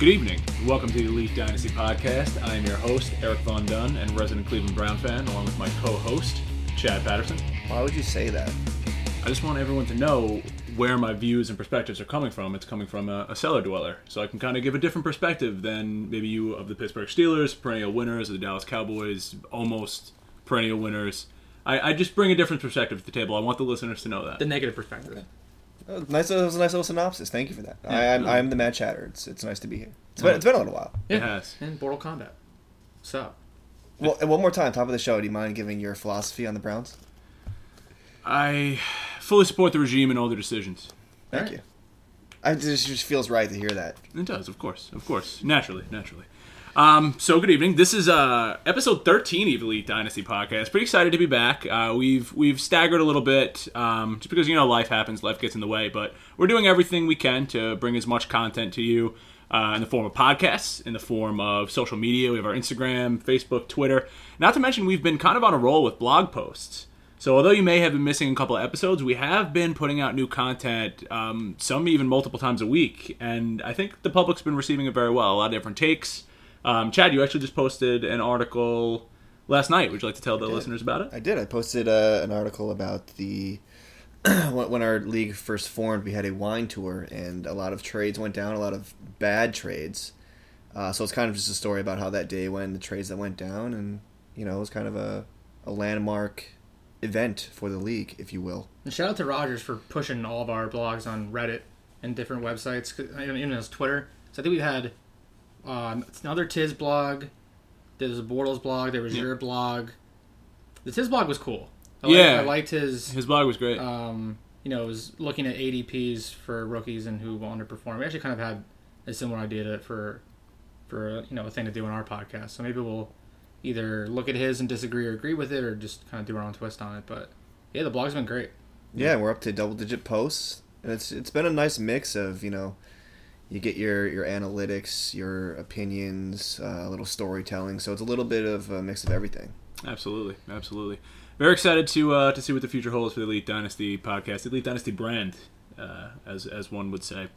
Good evening. Welcome to the Elite Dynasty Podcast. I am your host, Eric Von Dunn, and resident Cleveland Brown fan, along with my co-host, Chad Patterson. Why would you say that? I just want everyone to know where my views and perspectives are coming from. It's coming from a, a cellar dweller, so I can kind of give a different perspective than maybe you of the Pittsburgh Steelers, perennial winners, of the Dallas Cowboys, almost perennial winners. I, I just bring a different perspective to the table. I want the listeners to know that. the negative perspective. Oh, nice. That was a nice little synopsis. Thank you for that. I, Yeah. I'm, I'm the Mad Chatter. It's it's nice to be here. It's been, it's been a little while. It has. And Mortal Kombat. So, Well, and one more time, top of the show. Do you mind giving your philosophy on the Browns? I fully support the regime and all their decisions. Thank Alright. you. I just, just feels right to hear that. It does, of course, of course, naturally, naturally. Um, so good evening. This is uh, episode 13 of Elite Dynasty podcast. Pretty excited to be back. Uh, we've we've staggered a little bit, um, just because you know life happens, life gets in the way. But we're doing everything we can to bring as much content to you uh, in the form of podcasts, in the form of social media. We have our Instagram, Facebook, Twitter. Not to mention, we've been kind of on a roll with blog posts. So although you may have been missing a couple of episodes, we have been putting out new content, um, some even multiple times a week, and I think the public's been receiving it very well. A lot of different takes. Um, Chad, you actually just posted an article last night. Would you like to tell the listeners about it? I did. I posted uh, an article about the when when our league first formed. We had a wine tour, and a lot of trades went down. A lot of bad trades. Uh, so it's kind of just a story about how that day went, the trades that went down, and you know, it was kind of a, a landmark event for the league, if you will. and shout out to Rogers for pushing all of our blogs on Reddit and different websites, even even his Twitter. So I think we've had um, it's another Tiz blog. There was a Bortles blog. There was Yeah. your blog. The Tiz blog was cool. I Yeah. liked, I liked his. His blog was great. Um, you know, it was looking at ADPs for rookies and who will underperform. We actually kind of had a similar idea to, for for you know a thing to do in our podcast. So maybe we'll either look at his and disagree or agree with it, or just kind of do our own twist on it. But yeah, the blog's been great. Yeah, we're up to double digit posts, and it's it's been a nice mix of you know, you get your your analytics, your opinions, uh, a little storytelling. So it's a little bit of a mix of everything. Absolutely, absolutely. Very excited to uh, to see what the future holds for the Elite Dynasty podcast, Elite Dynasty brand, uh, as as one would say.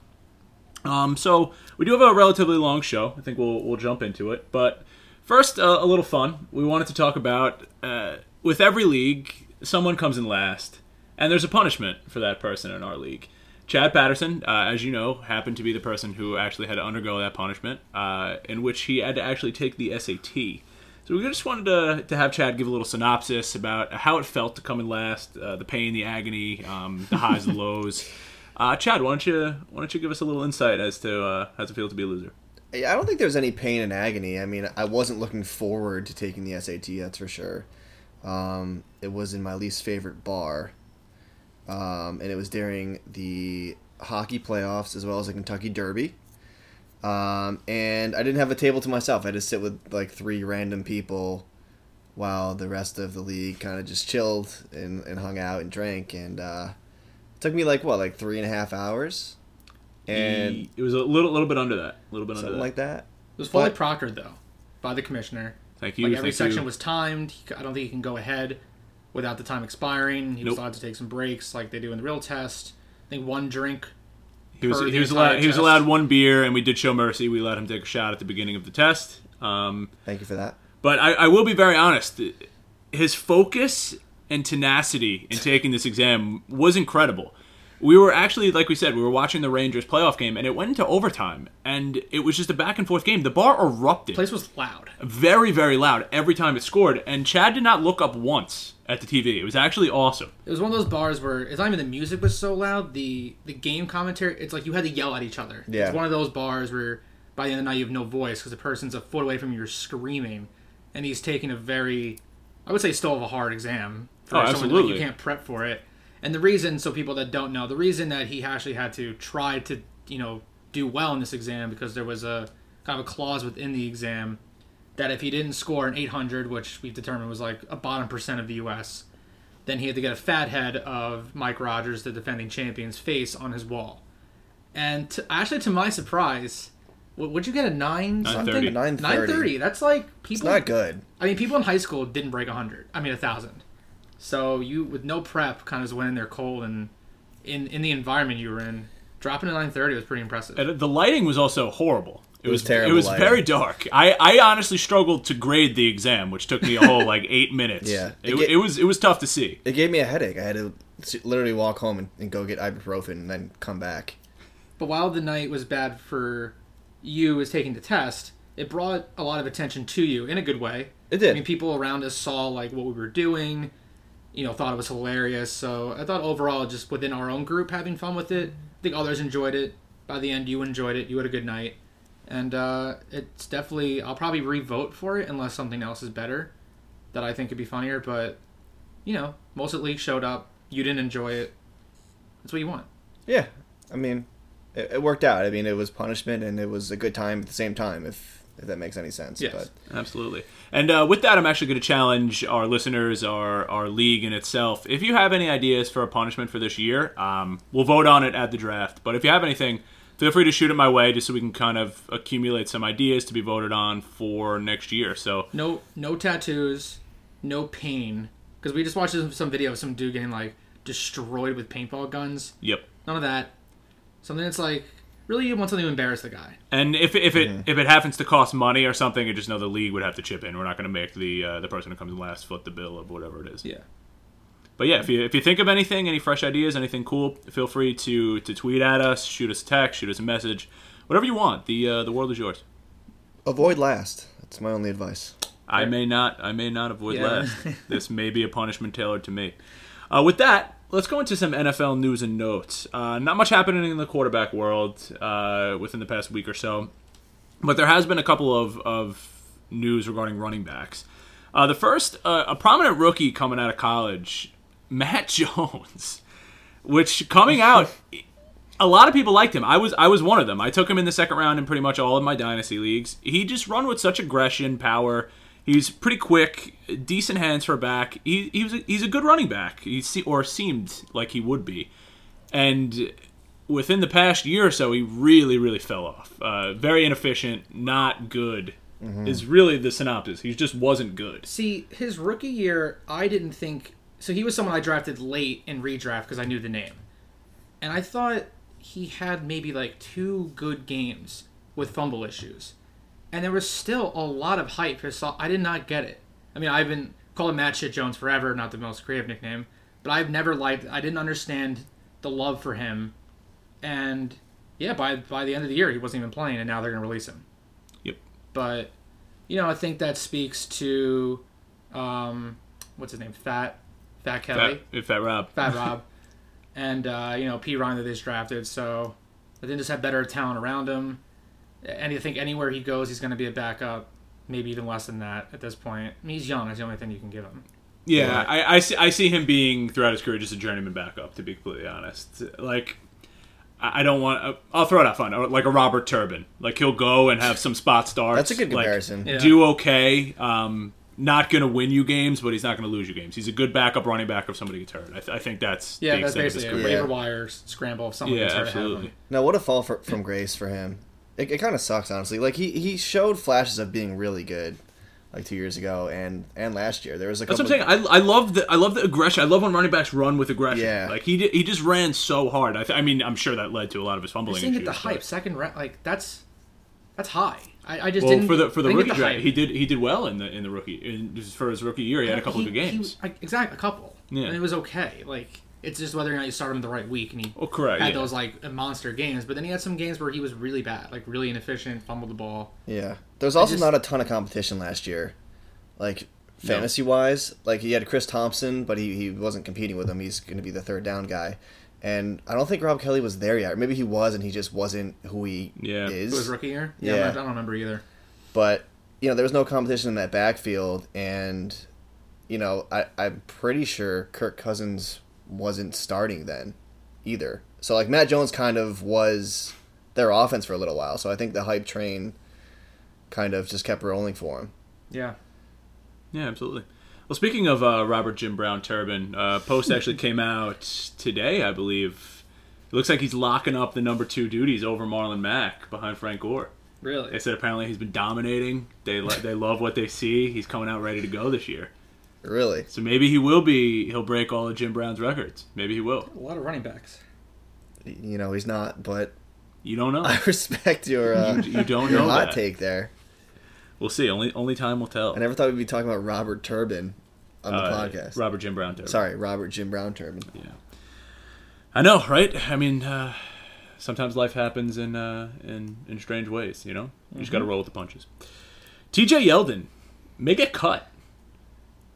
Um, so we do have a relatively long show. I think we'll we'll jump into it, but first uh, a little fun. We wanted to talk about uh, with every league, someone comes in last, and there's a punishment for that person in our league. Chad Patterson, uh, as you know, happened to be the person who actually had to undergo that punishment, uh, in which he had to actually take the SAT. So we just wanted to, to have Chad give a little synopsis about how it felt to come in last, uh, the pain, the agony, um, the highs, the lows. Uh, Chad, why don't you why don't you give us a little insight as to uh, how it feels to be a loser? I don't think there's any pain and agony. I mean, I wasn't looking forward to taking the SAT. That's for sure. Um, it was in my least favorite bar, um, and it was during the hockey playoffs as well as the Kentucky Derby. Um, and I didn't have a table to myself. I had to sit with like three random people while the rest of the league kind of just chilled and, and hung out and drank. And uh, it took me like what, like three and a half hours, and He- it was a little little bit under that, a little bit under that. like that. It was fully But- proctored though by the commissioner. Thank you. Like every thank section you. was timed. I don't think you can go ahead without the time expiring. He was allowed to take some breaks like they do in the real test. I think one drink. He was he was entire allowed he was allowed one beer, and we did show mercy. We let him take a shot at the beginning of the test. Um, Thank you for that. But I, I will be very honest. His focus and tenacity in taking this exam was incredible. We were actually, like we said, we were watching the Rangers playoff game, and it went into overtime, and it was just a back and forth game. The bar erupted, The Place was loud. very, very loud every time it scored, and Chad did not look up once at the TV. It was actually awesome. It was one of those bars where it's not even the music was so loud. The the game commentary, it's like you had to yell at each other. Yeah. It's one of those bars where by the end of the night you have no voice because the person's a foot away from you, you're screaming, and he's taking a very, I would say, still of a hard exam. For Oh, someone that absolutely. You can't prep for it. And the reason, so people that don't know, the reason that he actually had to try to, you know, do well in this exam because there was a kind of a clause within the exam that if he didn't score an 800, which we've determined was like a bottom percent of the U.S., then he had to get a fat head of Mike Rogers, the defending champion's face on his wall. And to, actually, to my surprise, what would you get a nine 930. something? 930. 930. That's like people. It's people. not good. I mean, people in high school didn't break hundred. I mean, a thousand. So you, with no prep, kind of just went in there cold, and in in the environment you were in, dropping a 930 was pretty impressive. And the lighting was also horrible. It, was was terrible It was lighting. very dark. I, I honestly struggled to grade the exam, which took me a whole like eight minutes. Yeah. it, It get- it was it was tough to see. It gave me a headache. I had to literally walk home and, and go get ibuprofen and then come back. But while the night was bad for you as taking the test, it brought a lot of attention to you in a good way. It did. I mean, people around us saw like what we were doing, you know, thought it was hilarious. So I thought overall, just within our own group, having fun with it. I think others enjoyed it. By the end, you enjoyed it. You had a good night, and uh, it's definitely. I'll probably re-vote for it unless something else is better that I think could be funnier. But you know, most of the league showed up. You didn't enjoy it. That's what you want. Yeah, I mean, it, it worked out. I mean, it was punishment and it was a good time at the same time. If if that makes any sense. Yes. But Absolutely. And uh, with that, I'm actually going to challenge our listeners, our our league in itself. If you have any ideas for a punishment for this year, um, we'll vote on it at the draft. But if you have anything, feel free to shoot it my way, just so we can kind of accumulate some ideas to be voted on for next year. So No, no tattoos, no pain. Because we just watched some, some video of some dude getting like destroyed with paintball guns. Yep. None of that. Something that's like really you want something to embarrass the guy. And if if it if it happens to cost money or something, you just know the league would have to chip in. We're not going to make the uh, the person who comes last foot the bill of whatever it is. Yeah. But yeah, if you if you think of anything, any fresh ideas, anything cool, feel free to to tweet at us, shoot us a text, shoot us a message, whatever you want. The uh, the world is yours. avoid last. That's my only advice. I may not I may not avoid Yeah. last. this may be a punishment tailored to me. Uh, with that, let's go into some NFL news and notes. Uh, not much happening in the quarterback world uh, within the past week or so, but there has been a couple of, of news regarding running backs. Uh, the first, uh, a prominent rookie coming out of college, Matt Jones, which coming out, a lot of people liked him. I was I was one of them. I took him in the second round in pretty much all of my dynasty leagues. He just run with such aggression, power. He's pretty quick, decent hands for a back. He, he was a, he's a good running back. He se- or seemed like he would be, and within the past year or so, he really really fell off. Uh, very inefficient, not good. Is really the synopsis. He just wasn't good. See, his rookie year, I didn't think. So he was someone I drafted late in redraft because I knew the name. And I thought he had maybe like two good games with fumble issues. And there was still a lot of hype. for Saul- I did not get it. I mean, I've been calling Matt Shit Jones forever, not the most creative nickname. But I've never liked, I didn't understand the love for him. And yeah, by, by the end of the year, he wasn't even playing, and now they're going to release him. Yep. But, you know, I think that speaks to um, what's his name? Fat, Fat Kelly, Fat, Fat Rob. Fat, Rob, and uh, you know Perine that they just drafted. So I think just have better talent around him, and I think anywhere he goes, he's going to be a backup. Maybe even less than that at this point. I mean, he's young. That's the only thing you can give him. Yeah, Yeah. I, I see. I see him being throughout his career just a journeyman backup. To be completely honest, like I I don't want. uh, I'll throw it out fun, like a Robert Turbin. Like he'll go and have some spot starts. That's a good like, comparison. Yeah. Do okay. Um, not going to win you games, but he's not going to lose you games. He's a good backup running back if somebody gets hurt. I, th- I think that's Yeah, the that's extent of basically a career. waiver wire scramble if someone Yeah, gets hurt. absolutely. Now, what a fall for, from grace for him. It, it kind of sucks, honestly. Like he, he showed flashes of being really good, like two years ago and and last year. There was a That's what I'm saying. I, I love the I love the aggression. I love when running backs run with aggression. Yeah. like he did, he just ran so hard. I, th- I mean, I'm sure that led to a lot of his I fumbling. just didn't get the issues, but- hype. Second round, like that's that's high. I, I just Well, didn't for the for the rookie get draft, hype. he did he did well in the in the rookie in, for his rookie year. He had a couple He- of good games. like, exactly, a couple. Yeah. and it was okay. Like it's just whether or not you start him the right week, and he Well, correct. had yeah. those like monster games. But then he had some games where he was really bad, like really inefficient, fumbled the ball. Yeah, there's also just- not a ton of competition last year, like fantasy wise. Like he had Chris Thompson, but he, he wasn't competing with him. He's going to be the third down guy, and I don't think Rob Kelley was there yet. Or maybe he was, and he just wasn't who he Yeah. It was rookie year. Yeah. I don't remember either. But you know, there was no competition in that backfield, and you know, I, I'm pretty sure Kirk Cousins wasn't starting then either. So like Matt Jones kind of was their offense for a little while. So I think the hype train kind of just kept rolling for him. Yeah, Yeah, absolutely. Well, speaking of uh, Robert Jim Brown Turbin, uh, post actually came out today, I believe. It looks like he's locking up the number two duties over Marlon Mack behind Frank Gore. Really? They said apparently he's been dominating. They li- they love what they see. He's coming out ready to go this year. Really, So maybe he will be. He'll break all of Jim Brown's records. Maybe he will. A lot of running backs. you know, he's not, but You don't know. I respect your uh, you, you don't your know hot that. take there. We'll see. Only only time will tell. I never thought we'd be talking about Robert Turbin on the Uh, podcast. Robert Jim Brown. Turbin. Sorry, Robert Jim Brown Turbin. Yeah. I know, right? I mean, uh, sometimes life happens in uh, in in strange ways. You know, you just got to roll with the punches. T.J. Yeldon may get cut.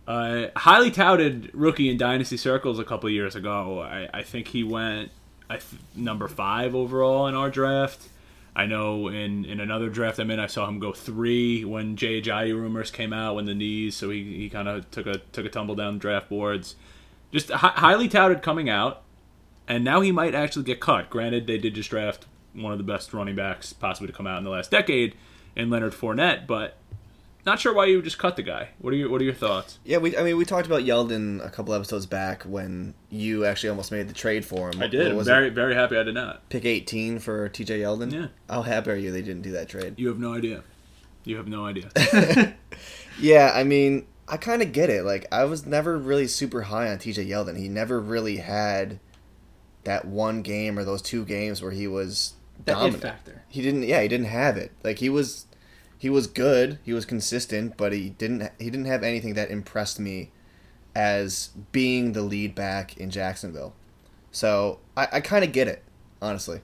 Uh, highly touted rookie in dynasty circles a couple of years ago. I, I think he went I th- number five overall in our draft. I know in, in another draft I'm in, I saw him go three when Jay Ajayi rumors came out when the knees, so he, he kind of took a took a tumble down draft boards. Just hi- highly touted coming out, and now he might actually get cut. Granted, they did just draft one of the best running backs possibly to come out in the last decade in Leonard Fournette, but not sure why you just cut the guy. What are your What are your thoughts? Yeah, we. I mean, we talked about Yeldon a couple episodes back when you actually almost made the trade for him. I did. What I'm was very it? very happy I did not. pick 18 for T.J. Yeldon. Yeah. How happy are you they didn't do that trade? You have no idea. You have no idea. Yeah, I mean, I kind of get it. Like, I was never really super high on T.J. Yeldon. He never really had that one game or those two games where he was That it dominant. factor. He didn't. Yeah, he didn't have it. Like he was, he was good. He was consistent, but he didn't. He didn't have anything that impressed me as being the lead back in Jacksonville. So I, I kind of get it, honestly.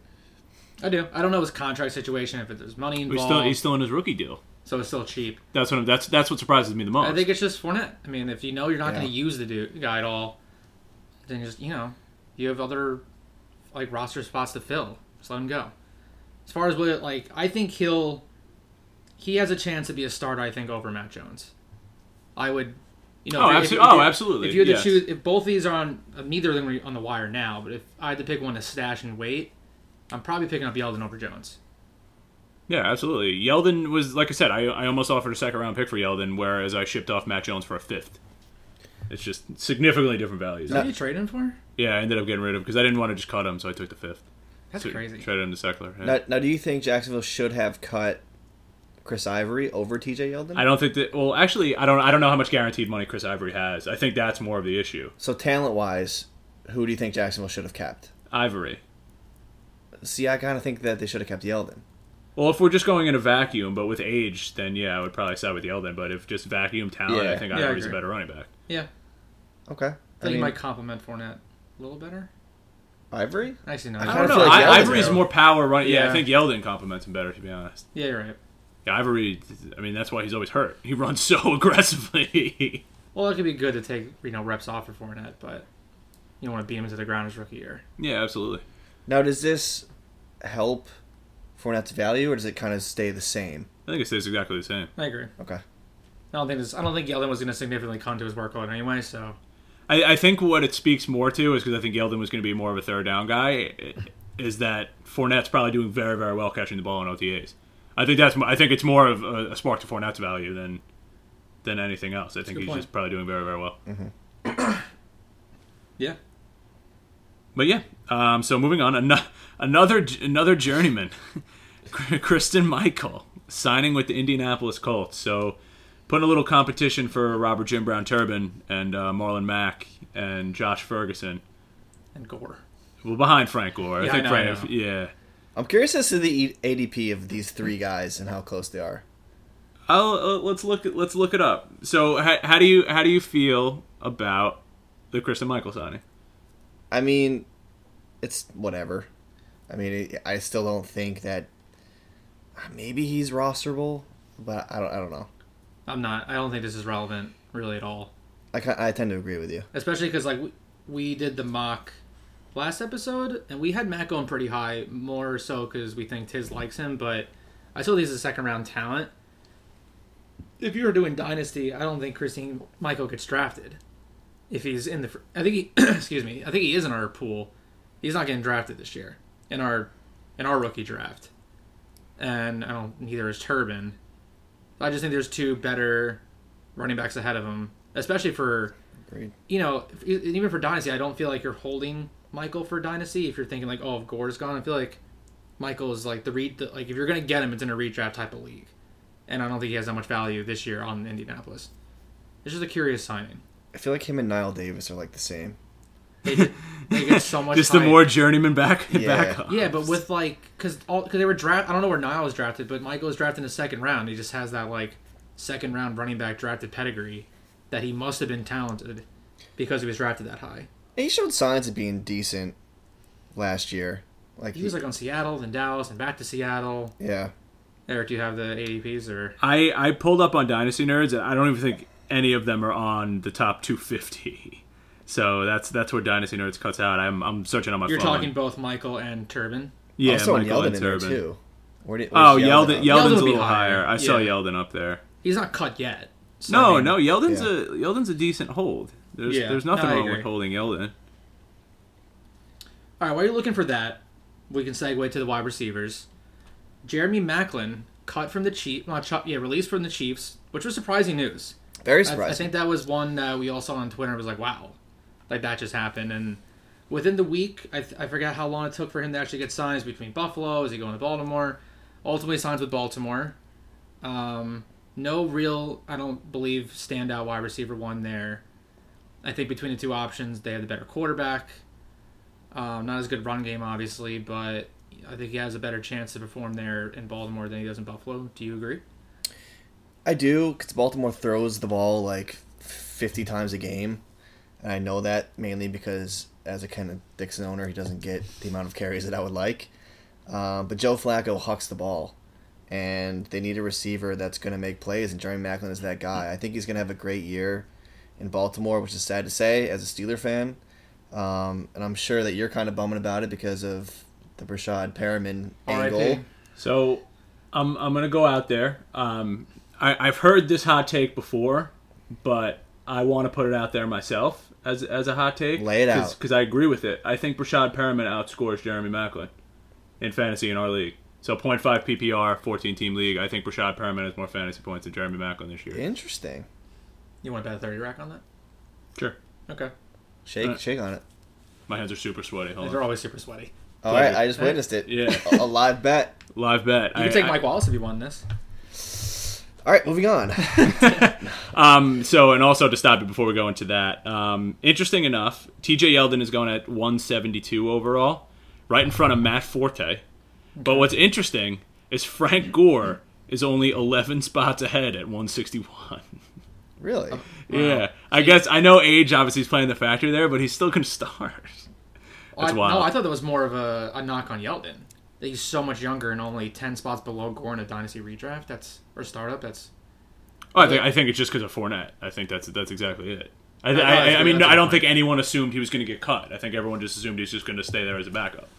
I do. I don't know his contract situation if there's money he's involved, still he's still in his rookie deal. so it's still cheap. That's what that's that's what surprises me the most. I think it's just Fournette. I mean, if you know you're not Yeah. going to use the dude, guy at all, then just you know you have other like roster spots to fill. Just let him go. As far as what like, I think he'll he has a chance to be a starter. I think over Matt Jones. I would. You know, Oh, if you- abso- if oh, absolutely, If you had to choose, if both these are on, uh, neither of them are on the wire now, but if I had to pick one to stash and wait, I'm probably picking up Yeldon over Jones. yeah, absolutely. Yeldon was like I said. I I almost offered a second round pick for Yeldon, whereas I shipped off Matt Jones for a fifth. It's just significantly different values. Is that what you trade him for? Yeah, I ended up getting rid of him because I didn't want to just cut him, so I took the fifth. That's So- crazy. Traded him to Seckler. yeah. Now, now, do you think Jacksonville should have cut Chris Ivory over T.J. Yeldon? I don't think that. Well, actually, I don't. I don't know how much guaranteed money Chris Ivory has. I think that's more of the issue. so talent wise, who do you think Jacksonville should have kept? Ivory. See, I kind of think that they should have kept Yeldon. Well, if we're just going in a vacuum, but with age, then yeah, I would probably side with Yeldon. But if just vacuum talent, Yeah. I think Yeah, I Ivory's a better running back. Yeah, Okay. I I think he mean, might complement Fournette a little better. Ivory? Actually, no. I I don't know. like Ivory's better. more power running. Yeah. I think Yeldon complements him better, to be honest. Yeah, you're right. Yeah, Ivory. I mean, that's why he's always hurt. He runs so aggressively. Well, it could be good to take you know reps off for Fournette, but you don't want to beat him into the ground his rookie year. yeah, absolutely. Now, does this help Fournette's value, or does it kind of stay the same? I think it stays exactly the same. I agree. Okay. I don't think this. I don't think Yeldon was going to significantly come to his workload anyway. So I, I think what it speaks more to is because I think Yeldon was going to be more of a third down guy. Is that Fournette's probably doing very, very well catching the ball in OTAs. I think that's. I think it's more of a, a spark to Fournette's value than than anything else. I think he's point. just probably doing very, very well. yeah, But yeah, um, so moving on, Ano- another another journeyman, Christine Michael signing with the Indianapolis Colts. So putting a little competition for Robert Jim Brown Turbin and uh, Marlon Mack and Josh Ferguson. and Gore. Well, behind Frank Gore, I Yeah, I think know, I Frank. know. Yeah, I'm curious as to the E- ADP of these three guys and how close they are. I'll, uh, let's look. Let's look it up. So how, how do you how do you feel about the Christine Michael signing? I mean, it's whatever. I mean, I still don't think that. Maybe he's rosterable, but I don't. I don't know. I'm not. I don't think this is relevant really at all. I I tend to agree with you. Especially because like we, we did the mock last episode, and we had Matt going pretty high, more so because we think Tiz likes him. But I still think he's a second round talent. If you were doing dynasty, I don't think Christine Michael gets drafted. If he's in the, I think he, excuse me, I think he is in our pool. He's not getting drafted this year in our in our rookie draft, and I don't. Neither is Turbin. I just think there's two better running backs ahead of him, especially for Agreed. you know, if- even for Dynasty, I don't feel like you're holding Michael for Dynasty. If you're thinking like, oh, if Gore's gone, I feel like Michael is like the read. The, like if you're gonna get him, it's in a redraft type of league, and I don't think he has that much value this year on Indianapolis. It's just a curious signing. I feel like him and Knile Davis are like the same. They did, they get so much. Just the hype. more journeyman back Yeah. back. Yeah, but with like, cause all, cause they were draft. I don't know where Knile was drafted, but Michael was drafted in the second round. He just has that like second round running back drafted pedigree that he must have been talented because he was drafted that high. He showed signs of being decent last year. Like He was like on Seattle, then Dallas, and back to Seattle. yeah. Eric, do you have the ADPs or? I I pulled up on Dynasty Nerds, and I don't even think any of them are on the top 250. So that's that's where Dynasty Nerds cuts out. I'm I'm searching on my You're phone. talking both Michael and Turbin. yeah, also Michael Yeldon and in there Turbin. too. Where did, Oh, where's Yeldon. Yeldon's a little higher. higher. I saw Yeah. Yeldon up there. He's not cut yet. So, No, I mean, no, Yeldon's Yeah. a Yeldon's a decent hold. There's Yeah, there's nothing no, wrong with holding Yeldon. All right, while you're looking for that, we can segue to the wide receivers. Jeremy Maclin cut from the Chiefs, not ch- yeah, released from the Chiefs, which was surprising news. Very I, surprising. I think that was one that we all saw on Twitter. and was like, wow, like that just happened. And within the week, I, th- I forgot how long it took for him to actually get signs between Buffalo. Is he going to Baltimore? Ultimately, signs with Baltimore. Um, no real, I don't believe, standout wide receiver one there. I think between the two options, they have the better quarterback. Um, not as good run game, obviously, but I think he has a better chance to perform there in Baltimore than he does in Buffalo. Do you agree? I do, because Baltimore throws the ball like 50 times a game. And I know that mainly because, as a Kenneth Dixon owner, he doesn't get the amount of carries that I would like. Uh, but Joe Flacco hucks the ball. And they need a receiver that's going to make plays, and Jeremy Maclin is that guy. I think he's going to have a great year in Baltimore, which is sad to say as a Steeler fan. Um, and I'm sure that you're kind of bumming about it because of the Breshad Perriman angle. R.I.P.. So I'm I'm gonna go out there. Um, I, I've heard this hot take before, but I want to put it out there myself as as a hot take. Lay it out. because I agree with it. I think Breshad Perriman outscores Jeremy Maclin in fantasy in our league. So 0.5 PPR, 14 team league. I think Breshad Perriman has more fantasy points than Jeremy Maclin this year. Interesting. You want to bet a 30 rack on that? Sure. Okay. Shake, Uh, shake on it. My hands are super sweaty. Hold They're on. always super sweaty. All right, I just witnessed it. Yeah. a, a live bet. Live bet. You I, can take I- Mike Wallace if you won this. All right, moving on. Um, so, and also to stop it before we go into that, um, interesting enough, TJ Yeldon is going at 172 overall, right in front of Matt Forte. But what's interesting is Frank Gore is only 11 spots ahead at 161. Really? Um, yeah, I guess I know age obviously is playing the factor there, but he's still going to start. I, wild. No, I thought that was more of a, a knock on Yeldon. That he's so much younger and only 10 spots below Gore in a dynasty redraft. That's or startup. That's Oh, I think I think it's just because of Fournette. I think that's that's exactly it. I, I, I, I mean, that's a I don't think anyone assumed he was going to get cut. I think everyone just assumed he's just going to stay there as a backup.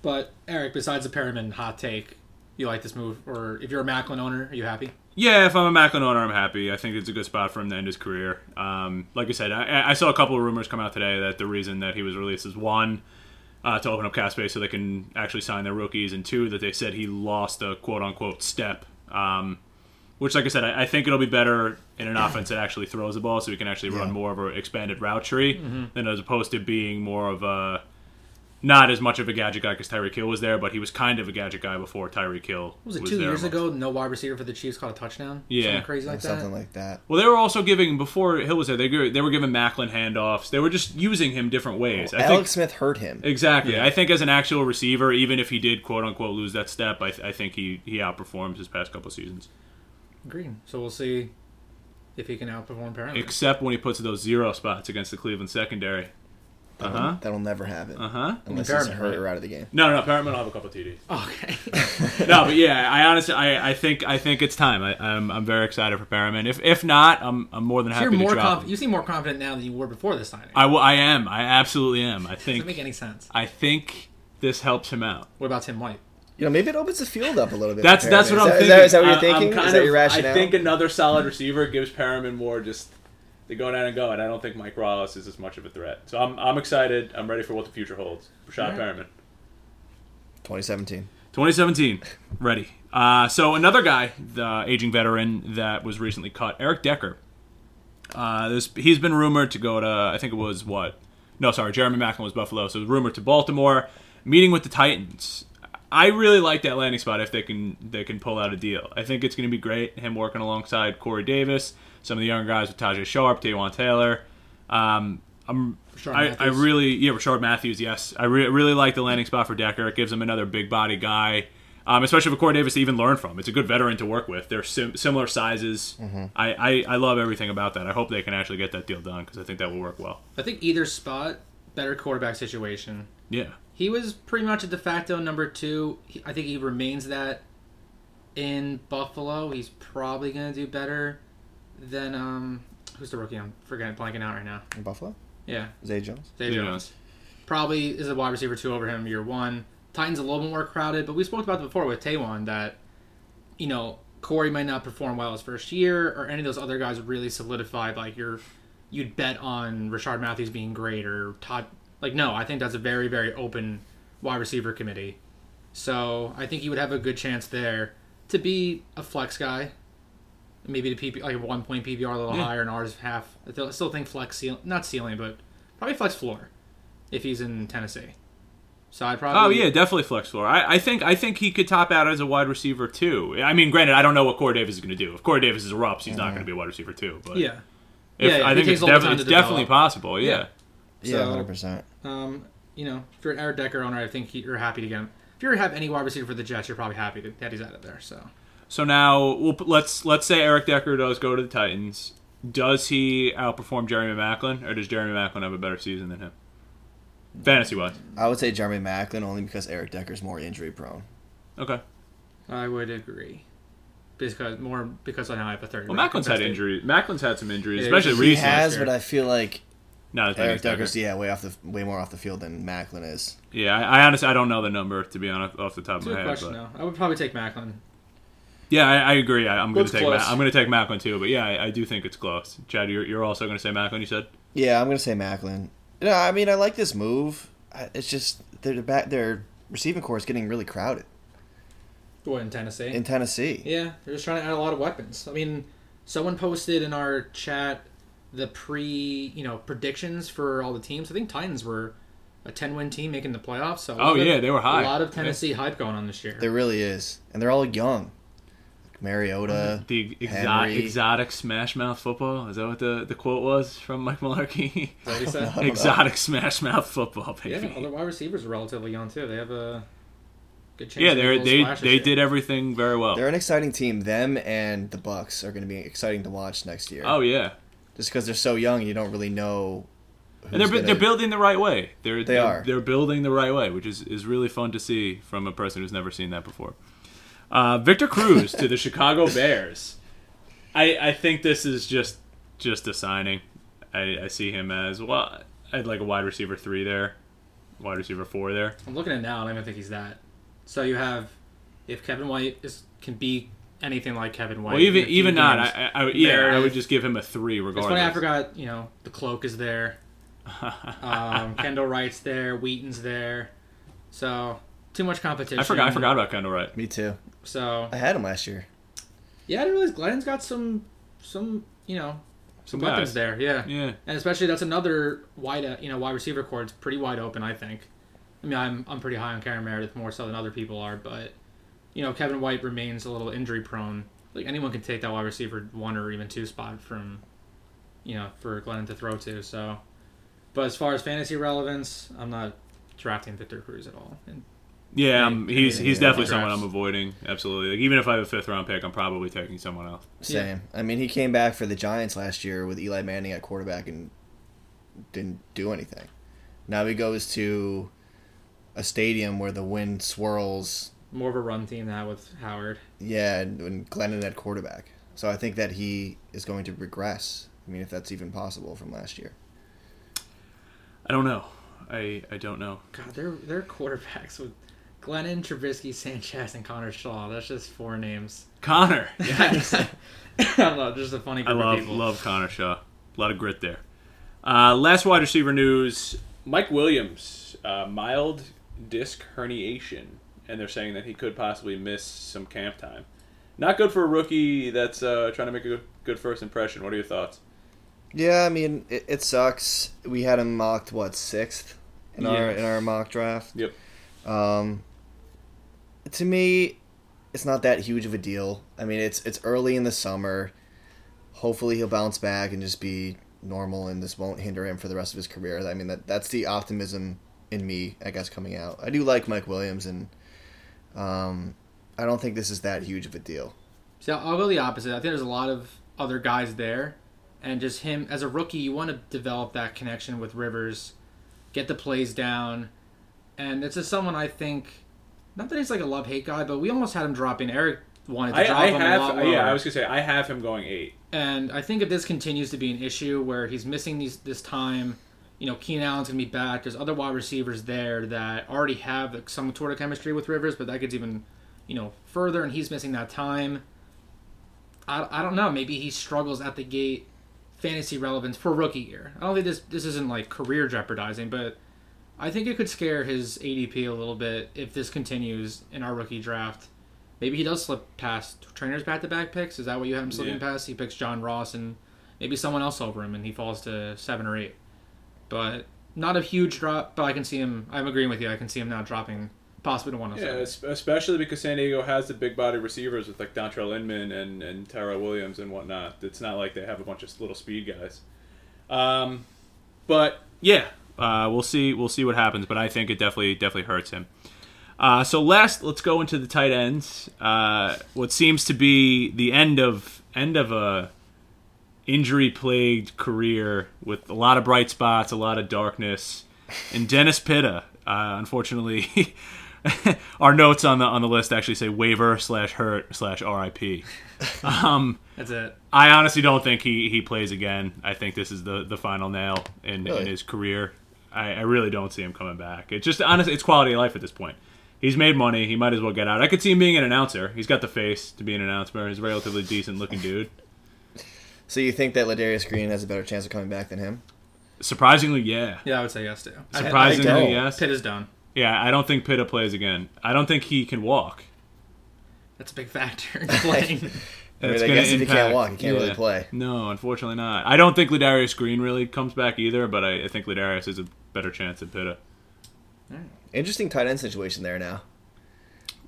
But Eric, besides the Perriman hot take, you like this move, or if you're a Maclin owner, are you happy? Yeah, if I'm a Maclin owner, I'm happy. I think it's a good spot for him to end his career. Um, like I said, I, I saw a couple of rumors come out today that the reason that he was released is one, uh, to open up cap space so they can actually sign their rookies, and two, that they said he lost a quote unquote step. Um, which, like I said, I, I think it'll be better in an offense that actually throws the ball, so he can actually run more of an expanded route tree than as opposed to being more of a not as much of a gadget guy because Tyreek Hill was there, but he was kind of a gadget guy before Tyreek Hill Was it was two there years ago? No wide receiver for the Chiefs caught a touchdown. Yeah. something crazy like Something that. Something like that. Well, they were also giving before Hill was there. They gave- they were giving Maclin handoffs. They were just using him different ways. I Alex think Smith hurt him. exactly. Yeah. I think as an actual receiver, even if he did quote unquote lose that step, I, th- I think he he outperforms his past couple seasons. Agreed. So we'll see if he can outperform Perriman. Except when he puts those zero spots against the Cleveland secondary. Uh That'll, huh. that'll never happen. Uh huh. Unless Perriman, he's hurt or out of the game. No, no, no. Perriman will have a couple TDs. okay. no, but yeah, I honestly, I, I think, I think it's time. I, I'm, I'm very excited for Perriman. If, if not, I'm, I'm more than So happy you're more to drop conf- you seem more confident now than you were before this signing. I, will- I am. I absolutely am. I Doesn't think, make any sense. I think this helps him out. What about Tim White? You know, maybe it opens the field up a little bit. That's that's Perriman. what I'm is thinking. that- Is that, what you're I- thinking? Is that of- your rationale? I think another solid receiver gives Perriman more just to go down and go, and I don't think Mike Wallace is as much of a threat. So I'm, I'm excited. I'm ready for what the future holds. Rashad Alright. Perriman. 2017. 2017, ready. Uh, so another guy, the aging veteran that was recently cut, Eric Decker. Uh, this, he's been rumored to go to, I think it was what? No, sorry, Jeremy Maclin was Buffalo. So it was rumored to Baltimore, meeting with the Titans. I really like that landing spot if they can they can pull out a deal. I think it's going to be great. Him working alongside Corey Davis, some of the younger guys with Tajaé Sharpe, Taywan Taylor. Um, I'm Rashard I, I really, yeah, Rishard Matthews, yes. I re- really like the landing spot for Decker. It gives him another big body guy, um, especially for Corey Davis to even learn from. It's a good veteran to work with. They're sim- similar sizes. I, I, I love everything about that. I hope they can actually get that deal done because I think that will work well. I think either spot, better quarterback situation. Yeah. He was pretty much a de facto number two. He, I think he remains that in Buffalo. He's probably going to do better than um who's the rookie? I'm forgetting blanking out right now. In Buffalo, Yeah, Zay Jones. Zay Zay Jones. Probably is a wide receiver two over him year one. Titans a little bit more crowded, but we spoke about it before with Taywan that you know Corey might not perform well his first year, or any of those other guys really solidified. Like you're you'd bet on Rishard Matthews being great or Todd. Like no, I think that's a very very open wide receiver committee. So I think he would have a good chance there to be a flex guy. Maybe the PP like a one point PPR a little Yeah. higher and ours half. I still- still think flex ceiling, not ceiling, but probably flex floor if he's in Tennessee. So I'd probably Oh yeah, definitely flex floor. I, I think I think he could top out as a wide receiver too. I mean, granted, I don't know what Corey Davis is going to do. If Corey Davis is erupts, he's not going to be a wide receiver too. But yeah. if, Yeah, I think it's, a little defi- time it's definitely possible. Yeah. Yeah. Yeah, So- hundred percent. Um, you know, if you're an Eric Decker owner, I think he, you're happy to get him. If you have any wide receiver for the Jets, you're probably happy that he's out of there. So So now we'll, let's let's say Eric Decker does go to the Titans. Does he outperform Jeremy Maclin, or does Jeremy Maclin have a better season than him? Fantasy wise. I would say Jeremy Maclin only because Eric Decker's more injury prone. Okay. I would agree. Because more because I know I have a third. Well, Maclin's had injuries. Maclin's had some injuries, Yeah, especially He recently. has, but I feel like Not as Eric as Decker. Decker's yeah way off the way more off the field than Maclin is. Yeah, I, I honestly I don't know the number to be honest off the top It's of my good head. question, But though. I would probably take Maclin. Yeah, I, I agree. I, I'm going to take Ma- I'm going to take Maclin too. But yeah, I, I do think it's close. Chad, you're, you're also going to say Maclin. You said. Yeah, I'm gonna say Maclin. No, I mean I like this move. It's just their back their receiving core is getting really crowded What in Tennessee? in Tennessee. yeah, they're just trying to add a lot of weapons. I mean, someone posted in our chat the pre, you know, predictions for all the teams. I think Titans were a 10 win team making the playoffs. So Oh, lot of- yeah, they were high. A lot of Tennessee hype going on this year. There really is, and they're all young. Mariota. Uh, the exo- Henry. exotic smash mouth football is that what the, the quote was from Mike Mularkey? What you said? know. exotic smash mouth football, Yeah, baby. other wide receivers are relatively young too. They have a good chance. Yeah, to make a they little they they year. did everything very well. They're an exciting team. Them and the Bucks are going to be exciting to watch next year. Oh yeah, just because they're so young, you don't really know. and they're gonna- they're building the right way. They're They they're, are. they're building the right way, which is is really fun to see from a person who's never seen that before. Uh, Victor Cruz to the Chicago Bears. I I think this is just just a signing. I, I see him as well. I'd like a wide receiver three there, wide receiver four there. I'm looking at now, and I don't think he's that. So you have if Kevin White is can be anything like Kevin White. Well, even in a even not. I, I, I would- yeah, I would just give him a three It's regardless. funny I forgot. You know, the cloak is there. Um, Kendall Wright's there. Wheaton's there. So too much competition. I forgot. I forgot about Kendall Wright. Me too. So I had him last year. yeah, I didn't realize Glennon's got some some you know some Some weapons guys. there. Yeah. Yeah. And especially that's another wide, uh, you know, wide receiver core. It's pretty wide open, I think. I mean, I'm I'm pretty high on Cameron Meredith more so than other people are, but you know, Kevin White remains a little injury prone. Like anyone can take that wide receiver one or even two spot from, you know, for Glennon to throw to. So, but as far as fantasy relevance, I'm not drafting Victor Cruz at all. And Yeah, Any- um, he's he's yeah, definitely someone I'm avoiding. Absolutely. Like, even if I have a fifth round pick, I'm probably taking someone else. Same. I mean, he came back for the Giants last year with Eli Manning at quarterback and didn't do anything. Now he goes to a stadium where the wind swirls. more of a run team now with Howard. Yeah, and, and Glennon at quarterback. So I think that he is going to regress. I mean, if that's even possible from last year. I don't know. I I don't know. God, they're they're quarterbacks with Glennon, Trubisky, Sanchez, and Connor Shaw. That's just four names. Connor. Yes. I don't just a funny I love of people. love Connor Shaw. A lot of grit there. Uh, last wide receiver news: Mike Williams, uh, mild disc herniation, and they're saying that he could possibly miss some camp time. Not good for a rookie that's uh, trying to make a good, good first impression. What are your thoughts? Yeah, I mean, it, it sucks. We had him mocked what sixth in our in our mock draft. Yep. Um, to me, it's not that huge of a deal. I mean, it's it's early in the summer. Hopefully, he'll bounce back and just be normal and this won't hinder him for the rest of his career. I mean, that that's the optimism in me, I guess, coming out. I do like Mike Williams, and um, I don't think this is that huge of a deal. See, I'll go the opposite. I think there's a lot of other guys there, and just him as a rookie, you want to develop that connection with Rivers, get the plays down, and it's just someone I think. Not that he's like a love hate guy, but we almost had him dropping. Eric wanted to I, drop I him a lot have, lower. yeah, I was gonna say I have him going eight. And I think if this continues to be an issue where he's missing these this time, you know, Keenan Allen's gonna be back. There's other wide receivers there that already have like, some sort of chemistry with Rivers, but that gets even, you know, further, and he's missing that time. I, I don't know. Maybe he struggles at the gate, fantasy relevance for rookie year. I don't think this this isn't like career jeopardizing, but I think it could scare his ADP a little bit if this continues in our rookie draft. Maybe he does slip past trainers back to back picks. Is that what you have him slipping Yeah. past? He picks John Ross and maybe someone else over him, and he falls to seven or eight. But not a huge drop. But I can see him. I'm agreeing with you. I can see him now dropping possibly to one hundred Yeah, especially because San Diego has the big body receivers with like Dontrelle Inman and and Tyrell Williams and whatnot. It's not like they have a bunch of little speed guys. Um, but yeah, uh, we'll see. We'll see what happens. But I think it definitely definitely hurts him. Uh, so last, let's go into the tight ends. Uh, what seems to be the end of end of a injury plagued career with a lot of bright spots, a lot of darkness, and Dennis Pitta. Uh, unfortunately, our notes on the on the list actually say waiver slash hurt slash RIP. Um, That's it. I honestly don't think he, he plays again. I think this is the, the final nail in, in his career. I, I really don't see him coming back. It's just honestly, it's quality of life at this point. He's made money. He might as well get out. I could see him being an announcer. He's got the face to be an announcer. He's a relatively decent looking dude. So you think that Ladarius Green has a better chance of coming back than him? Surprisingly, yeah. Yeah, I would say yes too. I- Surprisingly, I don't. yes. Pitt is done. Yeah, I don't think Pitta plays again. I don't think he can walk. That's a big factor in playing. I mean, I gonna guess if he can't walk, he can't really play. No, unfortunately not. I don't think Ladarius Green really comes back either, but I, I think Ladarius is a better chance at Pitta. Interesting tight end situation there now,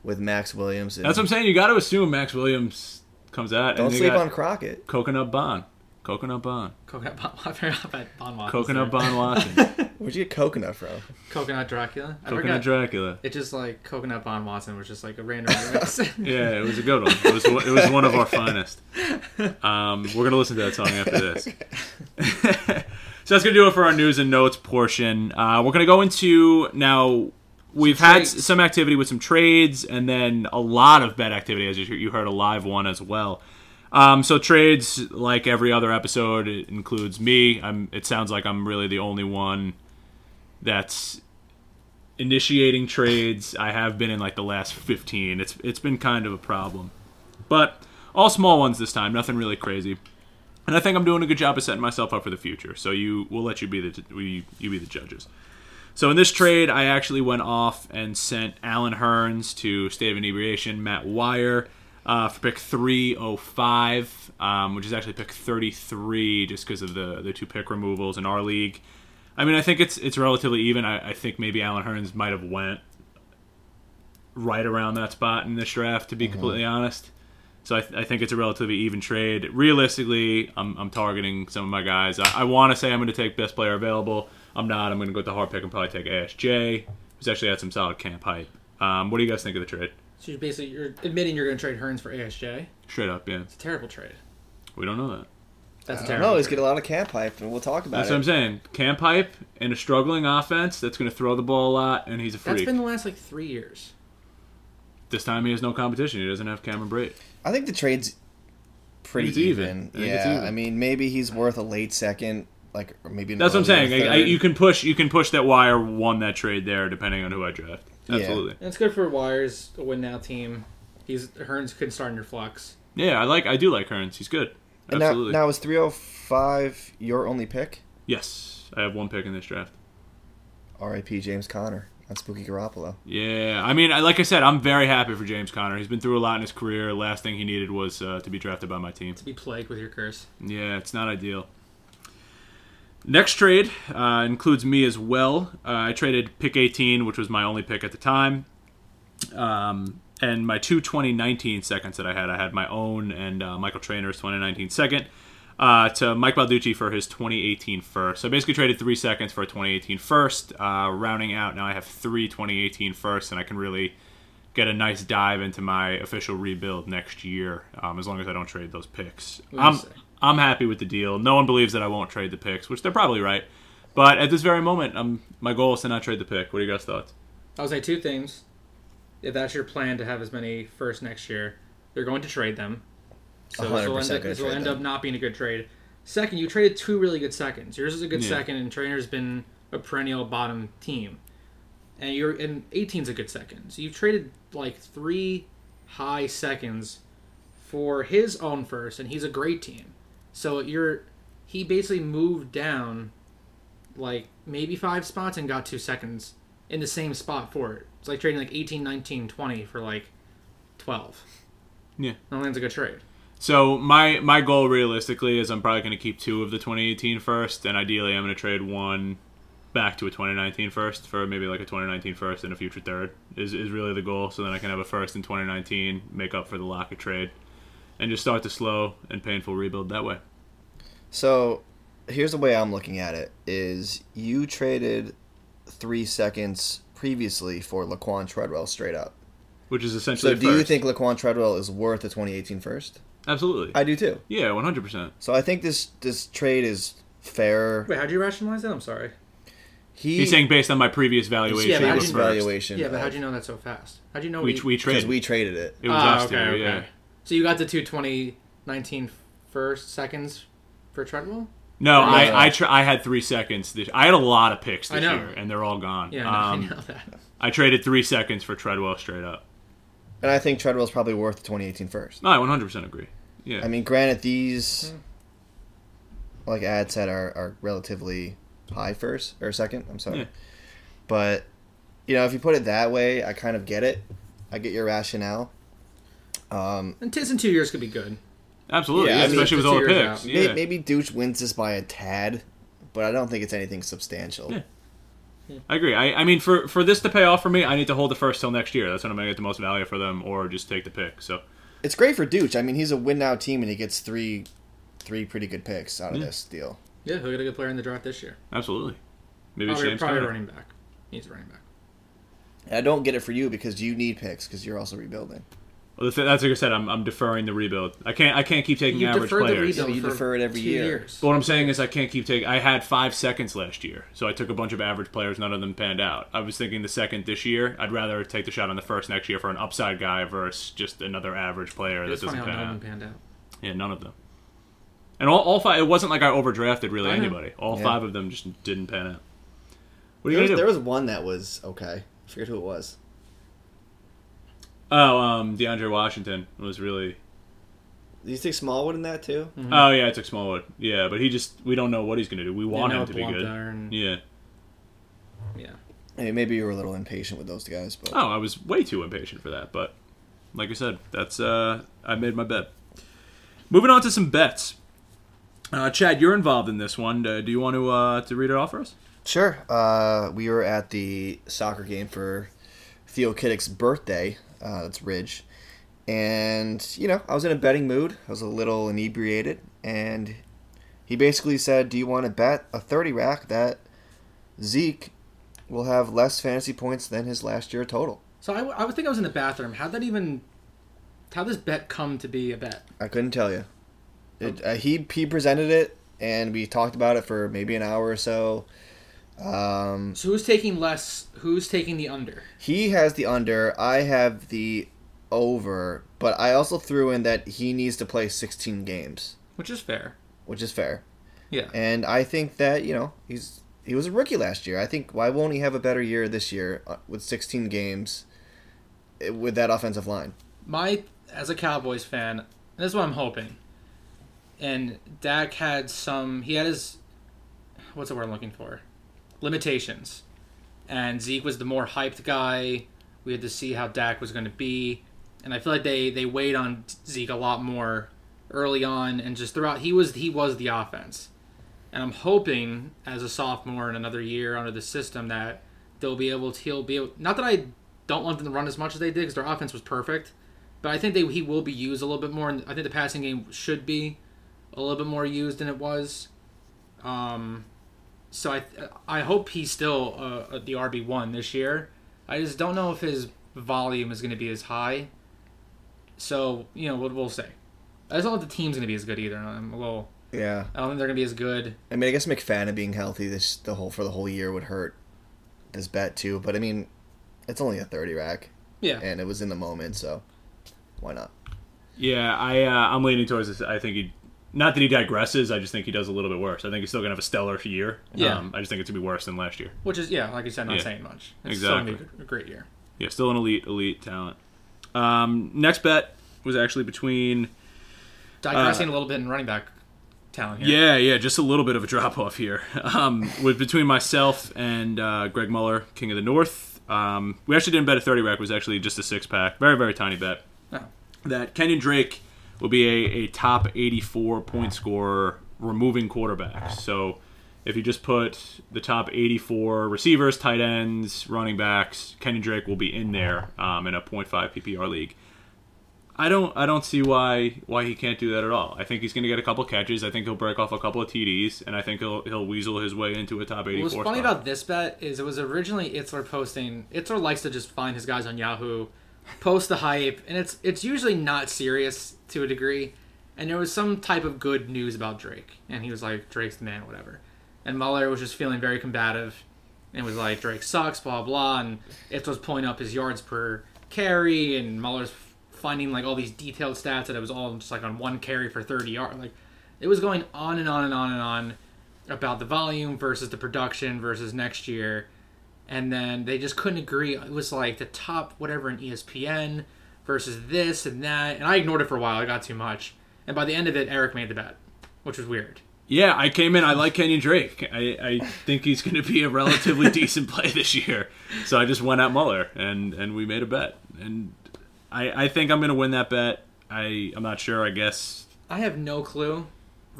with Maxx Williams. And That's what I'm saying. You got to assume Maxx Williams comes out. Don't and sleep on Crockett. Coconut Bond. Coconut Bond. Coconut Bon, I forgot Bon Watkins Coconut there. Bond Watson. Where'd you get coconut from? Coconut Dracula. I Coconut forgot. Dracula. It just like Coconut Bon Watson was just like a random remix. Yeah, it was a good one. It was it was one of our finest. Um, we're gonna listen to that song after this. So that's gonna do it for our news and notes portion. Uh, we're gonna go into now. We've Some had trades. some activity with some trades, and then a lot of bet activity, as you, you heard a live one as well. Um, so trades, like every other episode, it includes me. I'm. It sounds like I'm really the only one that's initiating trades. I have been in like the last 15. It's it's been kind of a problem. But all small ones this time, nothing really crazy. And I think I'm doing a good job of setting myself up for the future. So you we'll let you be the we you be the judges. So in this trade, I actually went off and sent Allen Hurns to State of Inebriation, Matt Wire uh, for pick 305, um, which is actually pick 33 just because of the, the two pick removals in our league. I mean, I think it's it's relatively even. I, I think maybe Allen Hurns might have went right around that spot in this draft, to be completely honest. So I, th- I think it's a relatively even trade. Realistically, I'm, I'm targeting some of my guys. I, I want to say I'm going to take best player available. I'm not. I'm going to go with the hard pick and probably take ASJ, who's actually had some solid camp hype. Um, what do you guys think of the trade? so you're basically you're admitting you're going to trade Hurns for ASJ. Straight up, yeah. It's a terrible trade. We don't know that. That's I don't terrible. know. He's getting a lot of camp hype, and we'll talk about That's it. what I'm saying. Camp hype and a struggling offense that's going to throw the ball a lot, and he's a That's freak. been the last like three years. This time he has no competition. He doesn't have Cameron Brate. I think the trade's pretty It's even. even. I Yeah, even. I mean, maybe he's worth a late second, like or maybe. That's what I'm saying. I, I, you can push. You can push that wire won that trade there, depending on who I draft. Yeah. Absolutely. And it's good for Wires, a win now team. He's Hurns could start in your flex. Yeah, I like. I do like Hurns. He's good. And now, Absolutely. now is 305 your only pick? yes, I have one pick in this draft. R.I.P. James Conner on Spooky Garoppolo. Yeah, I mean, I, like I said, I'm very happy for James Conner. He's been through a lot in his career. Last thing he needed was uh, to be drafted by my team. To be plagued with your curse. Yeah, it's not ideal. Next trade uh, includes me as well. Uh, I traded pick 18, which was my only pick at the time. Um, and my two 2019 seconds that I had, I had my own and uh, Michael Trainer's 2019 second. Uh, to Mike Balducci for his 2018 first. So I basically traded three seconds for a 2018 first, uh, rounding out. Now I have three 2018 firsts, and I can really get a nice dive into my official rebuild next year, um, as long as I don't trade those picks. I'm. I'm happy with the deal. No one believes that I won't trade the picks, which they're probably right. But at this very moment, um, my goal is to not trade the pick. What are you guys' thoughts? I'll say two things. If that's your plan to have as many first next year, you're going to trade them. So this will end, up, gonna this will end up not being a good trade. Second, you traded two really good seconds. Yours is a good Yeah. second, and Trainer's been a perennial bottom team. And you're and 18's a good second. So you've traded like three high seconds for his own first, and he's a great team. So you're he basically moved down like maybe five spots and got two seconds in the same spot for it. It's like trading like 18, 19, 20 for like 12. Yeah. I don't think it's a good trade. So my my goal realistically is I'm probably going to keep two of the 2018 first, and ideally I'm going to trade one back to a 2019 first for maybe like a 2019 first and a future third is, is really the goal. So then I can have a first in 2019, make up for the lack of trade, and just start the slow and painful rebuild that way. So here's the way I'm looking at it: is you traded three seconds previously for Laquon Treadwell straight up. Which is essentially So do you think Laquon Treadwell is worth a 2018 first? Absolutely? I do too. yeah, 100. percent So I think this this trade is fair. Wait, how do you rationalize that? I'm sorry. He He's saying based on my previous valuation, Yeah, but how'd you- valuation. Yeah, but how'd you know that so fast? How'd you know We, we, we because traded. we traded it. it was Ah, us okay, two, okay. yeah. So you got the two 2019 first seconds for Treadwell? No, Yeah. I I, tr- I had three seconds. This, I had a lot of picks this year, and they're all gone. Yeah, no, um, I know that. I traded three seconds for Treadwell straight up. And I think Treadwell's probably worth the 2018 first. No, I 100% agree. Yeah. I mean, granted, these, like Ad said, are, are relatively high first or second. I'm sorry, Yeah. but you know, if you put it that way, I kind of get it. I get your rationale. Um, And Tiz in two years could be good. Absolutely, Yeah, yeah, I mean, especially with all the two picks. Yeah. may- maybe Douche wins this by a tad, but I don't think it's anything substantial. Yeah. I agree. I, I mean, for, for this to pay off for me, I need to hold the first till next year. That's when I'm going to get the most value for them, or just take the pick. So, It's great for Douche. I mean, he's a win now team, and he gets three, three pretty good picks out of Yeah. this deal. Yeah, he'll get a good player in the draft this year. absolutely. Maybe Probably, James probably Conner. running back. He's a running back. I don't get it for you because you need picks because you're also rebuilding. Well, the that's like I said. I'm, I'm deferring the rebuild. I can't I can't keep taking You average deferred the players. rebuild Yeah, you for defer it every two year. years. But what I'm saying is I can't keep taking. I had five seconds last year, so I took a bunch of average players. None of them panned out. I was thinking the second this year. I'd rather take the shot on the first next year for an upside guy versus just another average player that funny doesn't how pan none out. of them panned out. Yeah, none of them. And all, all five. It wasn't like I overdrafted really I know. anybody. All Yeah. five of them just didn't pan out. What are you There was, gonna there was one that was okay. I forget who it was. Oh, um, DeAndre Washington was really. Do you think Smallwood in that too? Oh yeah, I took Smallwood. Yeah, but he just we don't know what he's gonna do. We want Yeah, him no to be Blunt good. there and- Yeah. Yeah. I mean, maybe you were a little impatient with those guys, but Oh, I was way too impatient for that, but like I said, that's uh I made my bet. Moving on to some bets. Uh, Chad, you're involved in this one. Uh, do you want to uh, to read it off for us? sure. Uh, we were at the soccer game for Theo Kiddick's birthday. Uh, that's Ridge, and you know, I was in a betting mood. I was a little inebriated, and he basically said, "Do you want to bet a thirty rack that Zeke will have less fantasy points than his last year total?" So I, w- I would think I was in the bathroom. How'd that even. How'd this bet come to be a bet? I couldn't tell you. It, uh, he he presented it, and we talked about it for maybe an hour or so. Um, So who's taking less? Who's taking the under? he has the under. I have the over, but I also threw in that he needs to play 16 games, Which is fair. which is fair. Yeah. And I think that you know he's he was a rookie last year. I think why won't he have a better year this year uh, with 16 games eh, with that offensive line? my as a Cowboys fan, this is what I'm hoping. And Dak had some. He had his. What's the word I'm looking for? Limitations. And Zeke was the more hyped guy. We had to see how Dak was going to be, and I feel like they they weighed on Zeke a lot more early on, and just throughout he was he was the offense. And I'm hoping as a sophomore in another year under the system that they'll be able to he'll be able, not that I don't want them to run as much as they did because their offense was perfect, but I think they he will be used a little bit more, and I think the passing game should be a little bit more used than it was. Um, so I I hope he's still uh, the RB one this year. I just don't know if his volume is going to be as high. So you know what we'll say. I just don't think the team's going to be as good either. I'm a little. Yeah, I don't think they're going to be as good. I mean, I guess McFadden being healthy this the whole for the whole year would hurt this bet too. But I mean, it's only a thirty rack, Yeah. and it was in the moment, so why not? Yeah, I uh, I'm leaning towards this. I think he, not that he digresses. I just think he does a little bit worse. I think he's still gonna have a stellar year. Yeah. Um, I just think it's gonna be worse than last year. Which is yeah, like you said, not Yeah. saying much. It's still Exactly. be a great year. Yeah, still an elite elite talent. Um, next bet was actually between Digressing a little bit in running back talent here. Uh, Yeah, yeah, just a little bit of a drop off here. Um, with between myself and uh, Greg Muller, King of the North. Um, we actually didn't bet a thirty rack. It was actually just a six pack, very very tiny bet. Oh. That Kenyon Drake will be a, a top eighty four point scorer, removing quarterbacks. So if you just put the top eighty four receivers, tight ends, running backs, Kenyon Drake will be in there um, in a 0.5 PPR league. I don't I don't see why why he can't do that at all. I think he's going to get a couple catches. I think he'll break off a couple of TDs, and I think he'll he'll weasel his way into a top eighty What's four. funny about this bet is it was originally Itzler posting. Itzler likes to just find his guys on Yahoo, post the hype, and it's it's usually not serious to a degree. And there was some type of good news about Drake, and he was like, "Drake's the man," whatever. And Mueller was just feeling very combative, and was like, "Drake sucks," blah blah. And it was pulling up his yards per carry, and Mueller's finding like all these detailed stats that it was all just like on one carry for thirty yards. Like it was going on and on and on and on about the volume versus the production versus next year. And then they just couldn't agree. It was like the top whatever in ESPN versus this and that. And I ignored it for a while. I got too much. And by the end of it, Eric made the bet, which was weird. Yeah, I came in. I like Kenyon Drake. I, I think he's going to be a relatively decent play this year. So I just went at Muller, and and we made a bet. And I I think I'm going to win that bet. I I'm not sure. I guess I have no clue,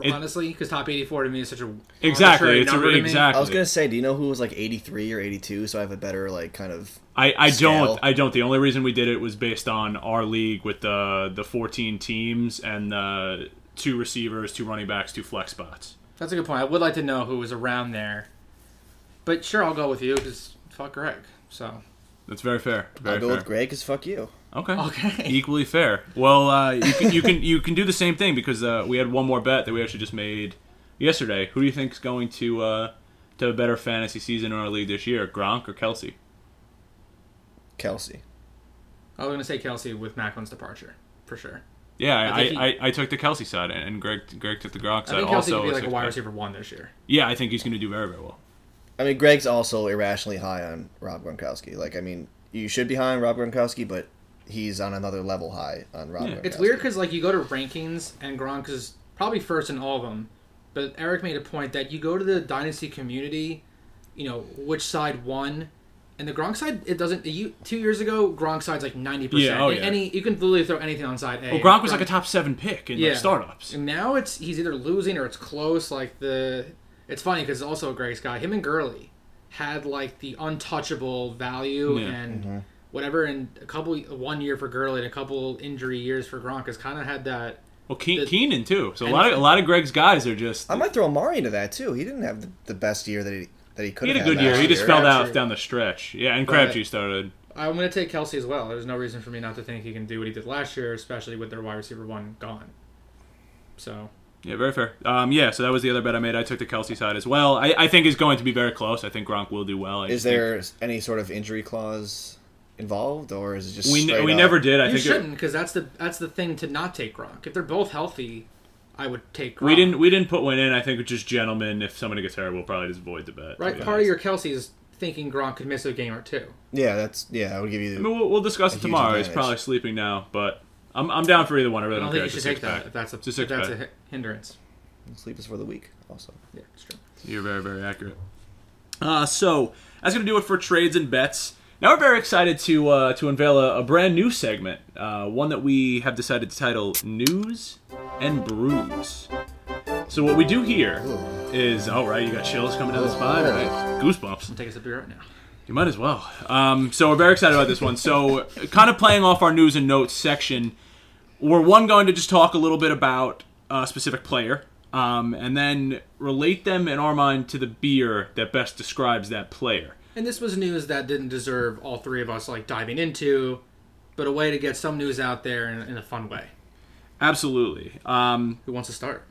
It- honestly, because top 84 to me is such a exactly. It's a, number to me. exactly. I was gonna say, do you know who was like eighty three or eighty two? So I have a better like kind of I, I scale. don't I don't. The only reason we did it was based on our league with the the 14 teams and the two receivers, two running backs, two flex spots. That's a good point. I would like to know who was around there. But sure, I'll go with you because fuck Greg. So That's very fair. Very I'll go fair. with Greg because fuck you. Okay. Okay. Equally fair. Well, uh, you can you can you can do the same thing because uh, we had one more bet that we actually just made yesterday. Who do you think is going to uh, to have a better fantasy season in our league this year, Gronk or Kelce? Kelce. I was gonna say Kelce with Maclin's departure for sure. Yeah, I I, think I, I, took the Kelce side, and and Greg Greg took the Gronk side. I think Kelce also, could be like a wide receiver one this year. Yeah, I think he's going to do very very well. I mean, Greg's also irrationally high on Rob Gronkowski. Like, I mean, you should be high on Rob Gronkowski, but he's on another level high on Rob. Yeah. It's weird because like you go to rankings and Gronk is probably first in all of them, but Eric made a point that you go to the dynasty community, you know which side won, and the Gronk side it doesn't. You two years ago Gronk side's like ninety percent. Yeah, oh, yeah. Any you can literally throw anything on side A. Well, Gronk was like a top seven pick in Yeah. like startups. And now it's he's either losing or it's close. Like the, it's funny because also a Greg's guy. Him and Gurley had like the untouchable value Yeah. and mm-hmm. Whatever. And a couple one year for Gurley and a couple injury years for Gronk has kind of had that. Well, Ke- The- Keenan too. So a lot of a lot of Greg's guys are just. I might throw Amari into that too. He didn't have the, the best year that he that he could. he had a good year. He just year. fell out Crabtree. down the stretch. Yeah, and Crabtree started. I'm going to take Kelce as well. There's no reason for me not to think he can do what he did last year, especially with their wide receiver one gone. So Yeah, very fair. Um, yeah, so that was the other bet I made. I took the Kelce side as well. I, I think it's going to be very close. I think Gronk will do well. I Is just think- there any sort of injury clause involved, or is it just We, ne- straight we up- never did. I you think shouldn't because that's the that's the thing to not take Gronk. If they're both healthy, I would take. Gronk. we didn't we didn't put one in. I think it's just gentlemen. If somebody gets hurt, we'll probably just void the bet. Right, be part of your Kelce is thinking Gronk could miss a game or two. Yeah, that's yeah. I would give you. I mean, we'll, we'll discuss it huge tomorrow. He's probably sleeping now, but I'm, I'm down for either one. I I really don't don't, think care. you should a take that six-pack. if that's a, It's a if that's a six-pack. hi- hindrance. sleep is for the week. Also, Yeah, it's true. You're very, very accurate. Uh, so that's going to do it for trades and bets. Now we're very excited to uh, to unveil a, a brand new segment, uh, one that we have decided to title "News and Brews." So what we do here is, oh right, you got chills coming down the spine, right? Goosebumps. I'll take a sip of beer right now. You might as well. Um, so we're very excited about this one. So, kind of playing off our news and notes section, we're one going to just talk a little bit about a specific player, um, and then relate them in our mind to the beer that best describes that player. And this was news that didn't deserve all three of us like diving into, but a way to get some news out there in, in a fun way. Absolutely. Um, Who wants to start?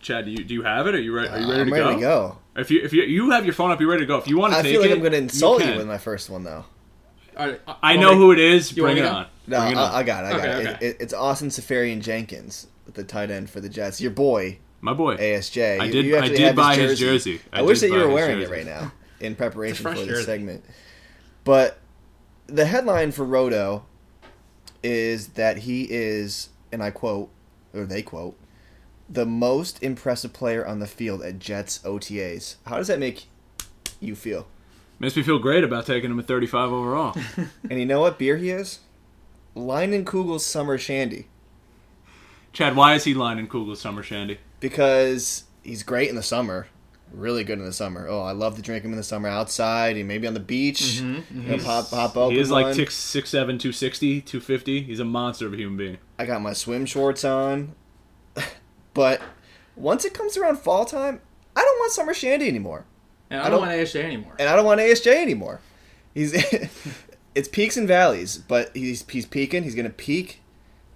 Chad, do you, do you have it? Are you, re- are you ready, I'm to, ready go? to go. If you if you, you have your phone up, you're ready to go. If you want to I take feel like it, I'm going to insult you, can. with my first one, though. All right, I want know who it is. You Bring it on. No, Bring it on. I, I got it. I got Okay, it. okay. It, it. It's Austin Seferian-Jenkins, the tight end for the Jets. Your boy, My boy. ASJ. I did- you I did buy his jersey. I I, wish that you were wearing jersey. it right now in preparation for this segment. But the headline for Roto is that he is, and I quote, or they quote, the most impressive player on the field at Jets OTAs. How does that make you feel? Makes me feel great about taking him at 35 overall. And you know what beer he is? Leinenkugel's Summer Shandy. Chad, why is he Leinenkugel's Summer Shandy? because he's great in the summer. Really good in the summer. Oh, I love to drink him in the summer outside and maybe on the beach. Mm-hmm, you know, mm-hmm. pop, pop open He is like one. 6'7", 260, 250. He's a monster of a human being. I got my swim shorts on. but once it comes around fall time, I don't want summer shandy anymore. And I I don't, don't- want ASJ anymore. And I don't want ASJ anymore. He's it's peaks and valleys, but he's he's peaking, he's gonna peak,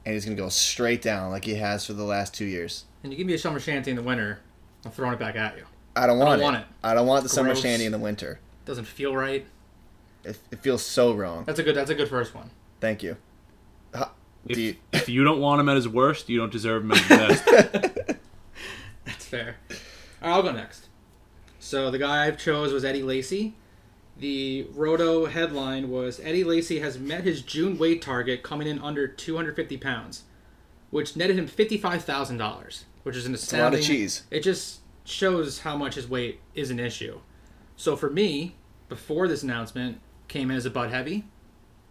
and he's gonna go straight down like he has for the last two years. And you give me a summer shandy in the winter, I'm throwing it back at you. I don't want, want it. it. I don't want the summer Gross. shandy in the winter. Doesn't feel right. It, it feels so wrong. That's a good. That's a good first one. Thank you. Huh, If, you- if you don't want him at his worst, you don't deserve him at his best. That's fair. All right, I'll go next. So the guy I chose was Eddie Lacy. The Roto headline was Eddie Lacy has met his June weight target, coming in under 250 pounds, which netted him $55,000, which is an astounding. a lot of cheese. It just shows how much his weight is an issue. So for me, before this announcement, came in as a Bud Heavy.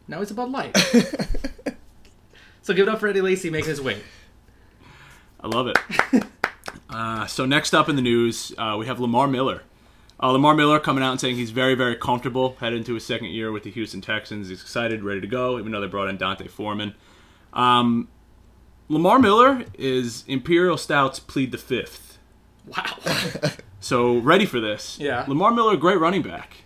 Now it's a Bud Light. so give it up for Eddie Lacy making his weight. I love it. Uh, so next up in the news, uh, we have Lamar Miller. Uh, Lamar Miller coming out and saying he's very, very comfortable heading into his second year with the Houston Texans. He's excited, ready to go, even though they brought in D'Onta Foreman. Um, Lamar Miller is Imperial Stouts plead the fifth. Wow. So ready for this. Yeah. Lamar Miller, great running back.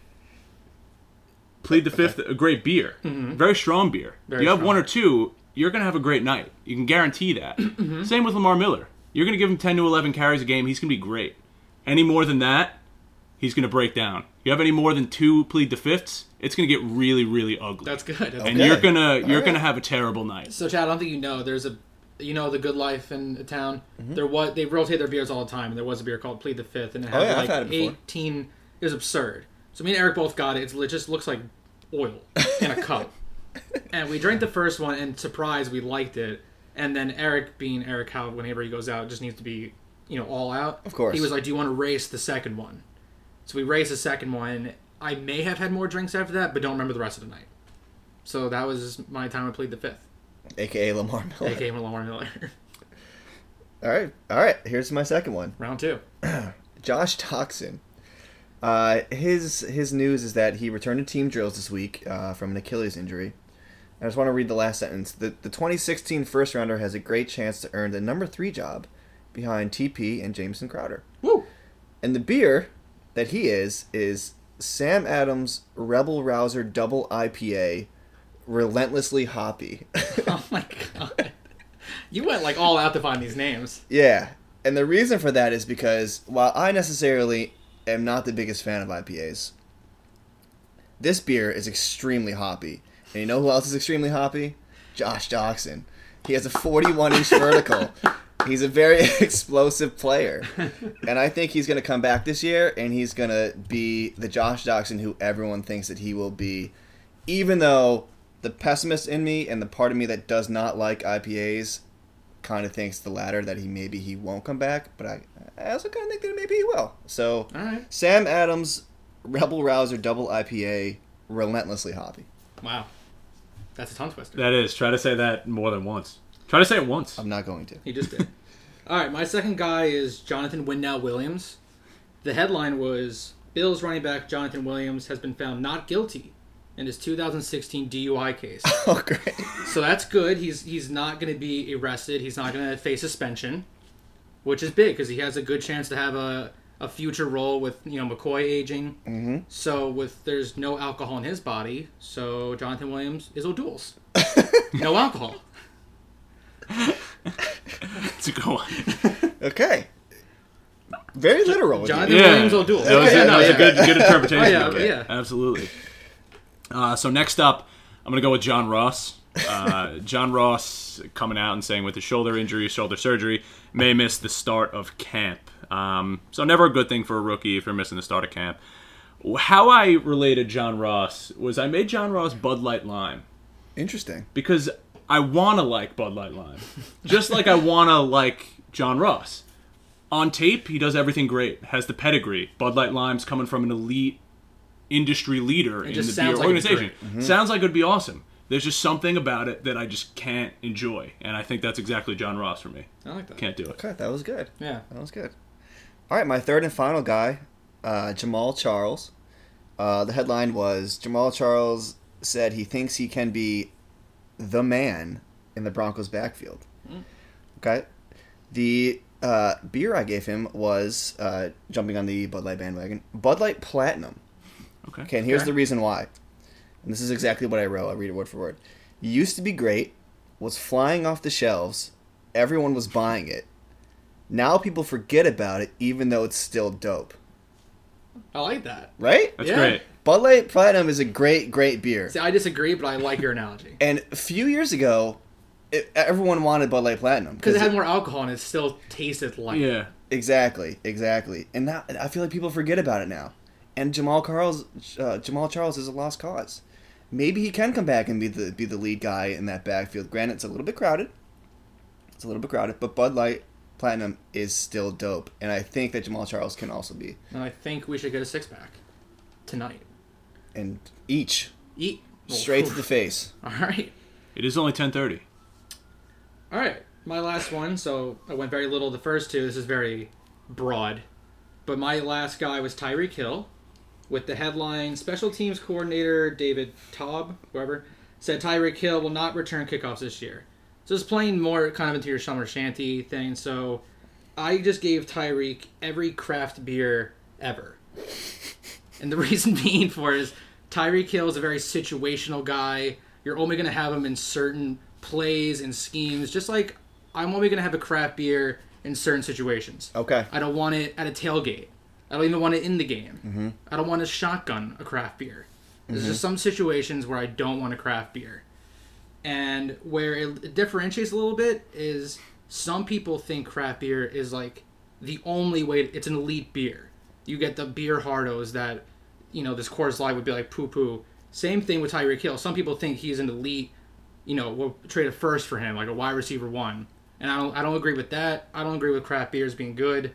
Plead the fifth, a great beer. Very strong beer. Mm-hmm. Very you have strong. one or two, you're going to have a great night. You can guarantee that. Mm-hmm. Same with Lamar Miller. You're going to give him 10 to 11 carries a game, he's going to be great. Any more than that, he's going to break down. You have any more than two plead the fifths, it's going to get really, really ugly. That's good. That's and Okay. you're going to you're right. going to have a terrible night. So, Chad, I don't think you know. There's a, you know, the Good Life in the town. Mm-hmm. There was they rotate their beers all the time, and there was a beer called Plead the Fifth, and it had Oh, yeah, like had it 18. It was absurd. So me and Eric both got it. It's, it just looks like oil in a cup. and we drank the first one, and surprise, we liked it. And then Eric, being Eric, how whenever he goes out, just needs to be, you know, all out. Of course. He was like, "Do you want to race the second one?" So we raced the second one. I may have had more drinks after that, but don't remember the rest of the night. So that was my time I plead the fifth. AKA Lamar Miller. AKA Lamar Miller. All right, all right. Here's my second one. Round two. Josh Doctson. Uh, his his news is that he returned to team drills this week uh, from an Achilles injury. I just want to read the last sentence. The, the 2016 first rounder has a great chance to earn the number three job behind TP and Jamison Crowder. Woo! And the beer that he is is Sam Adams Rebel Rouser Double IPA, relentlessly hoppy. Oh my god. You went like all out to find these names. Yeah, and the reason for that is because while I necessarily am not the biggest fan of IPAs, this beer is extremely hoppy. And you know who else is extremely hoppy? Josh Doctson. He has a 41 inch vertical. He's a very explosive player. And I think he's going to come back this year and he's going to be the Josh Doctson who everyone thinks that he will be. Even though the pessimist in me and the part of me that does not like IPAs kind of thinks the latter that he maybe he won't come back, but I, I also kind of think that maybe he will. So All right. Sam Adams, Rebel Rouser Double IPA, relentlessly hoppy. Wow. That's a tongue twister. That is. Try to say that more than once. Try to say it once. I'm not going to. He just did. all right. My second guy is Jonathan Windell Williams. The headline was Bills running back Jonathan Williams has been found not guilty in his 2016 DUI case. Oh, great. So that's good. He's he's not going to be arrested. He's not going to face suspension. which is big because he has a good chance to have a, a future role with you know McCoy aging. Mm-hmm. So with there's no alcohol in his body, so Jonathan Williams is O'Doul's. no alcohol. It's a good one. Okay. Very literal. Jonathan Yeah, Williams O'Doul. that was, Okay, that was yeah. a good, good interpretation. Oh, yeah, of it. yeah. absolutely. Uh, so next up, I'm gonna go with John Ross. Uh, John Ross coming out and saying with his shoulder injury, shoulder surgery, may miss the start of camp. Um, so never a good thing for a rookie if you're missing the start of camp. How I related John Ross was I made John Ross Bud Light Lime Interesting. because I want to like Bud Light Lime, just like I want to like John Ross. On tape, he does everything great. Has the pedigree. Bud Light Lime's coming from an elite industry leader in the beer sounds like it's organization. great. Sounds like it would be awesome. There's just something about it that I just can't enjoy, and I think that's exactly John Ross for me. I like that. Can't do it. Okay, that was good. Yeah. That was good. All right, my third and final guy, uh, Jamaal Charles. Uh, the headline was Jamaal Charles said he thinks he can be the man in the Broncos' backfield. Okay. The uh, beer I gave him was uh, jumping on the Bud Light bandwagon. Bud Light Platinum. Okay. Okay, and here's Okay. the reason why. And this is exactly what I wrote. I'll read it word for word. Used to be great, was flying off the shelves, everyone was buying it. Now people forget about it, even though it's still dope. I like that. Right? That's Yeah. great. Bud Light Platinum is a great, great beer. See, I disagree, but I like your analogy And a few years ago, it, everyone wanted Bud Light Platinum because it had more alcohol and it still tasted like. Yeah. Exactly, exactly. And now I feel like people forget about it now. And Jamaal Charles, uh, Jamaal Charles is a lost cause. Maybe he can come back and be the be the lead guy in that backfield. Granted, it's a little bit crowded. It's a little bit crowded, but Bud Light Platinum is still dope, and I think that Jamaal Charles can also be. And I think we should get a six pack tonight. And each Eat straight to the face. All right. It is only 10:30. All right, my last one. So I went very little the first two. This is very broad, but my last guy was Tyreek Hill, with the headline: Special Teams Coordinator David Toub, whoever, said Tyreek Hill will not return kickoffs this year. So it's playing more kind of into your summer shandy thing. So I just gave Tyreek every craft beer ever, and the reason being for it is Tyreek Hill is a very situational guy. You're only going to have him in certain plays and schemes, just like I'm only going to have a craft beer in certain situations. Okay. I don't want it at a tailgate. I don't even want it in the game. Mm-hmm. I don't want to shotgun a craft beer. There's mm-hmm. just some situations where I don't want a craft beer. And where it differentiates a little bit is some people think craft beer is like the only way, it's an elite beer. You get the beer hardos that, you know, this Coors Light would be like poo poo. Same thing with Tyreek Hill. Some people think he's an elite, you know, we'll trade a first for him, like a wide receiver one. And I don't, I don't agree with that. I don't agree with craft beers being good.